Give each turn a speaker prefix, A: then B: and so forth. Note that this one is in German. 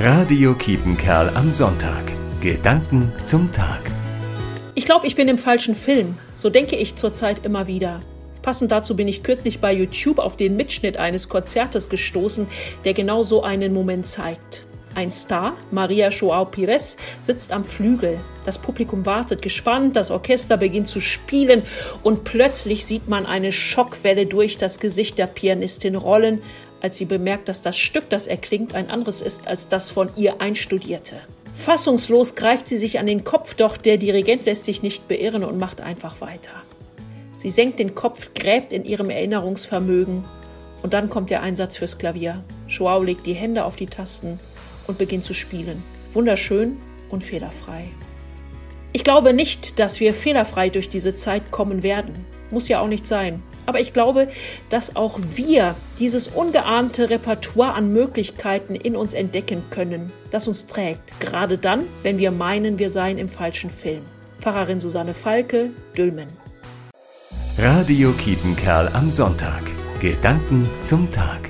A: Radio Kiepenkerl am Sonntag. Gedanken zum Tag.
B: Ich glaube, ich bin im falschen Film. So denke ich zurzeit immer wieder. Passend dazu bin ich kürzlich bei YouTube auf den Mitschnitt eines Konzertes gestoßen, der genau so einen Moment zeigt. Ein Star, Maria Joao Pires, sitzt am Flügel. Das Publikum wartet gespannt, das Orchester beginnt zu spielen und plötzlich sieht man eine Schockwelle durch das Gesicht der Pianistin rollen, als sie bemerkt, dass das Stück, das erklingt, ein anderes ist als das von ihr einstudierte. Fassungslos greift sie sich an den Kopf, doch der Dirigent lässt sich nicht beirren und macht einfach weiter. Sie senkt den Kopf, gräbt in ihrem Erinnerungsvermögen und dann kommt der Einsatz fürs Klavier. Joao legt die Hände auf die Tasten und beginnt zu spielen. Wunderschön und fehlerfrei. Ich glaube nicht, dass wir fehlerfrei durch diese Zeit kommen werden. Muss ja auch nicht sein. Aber ich glaube, dass auch wir dieses ungeahnte Repertoire an Möglichkeiten in uns entdecken können, das uns trägt. Gerade dann, wenn wir meinen, wir seien im falschen Film. Pfarrerin Susanne Falke, Dülmen.
A: Radio Kiepenkerl am Sonntag. Gedanken zum Tag.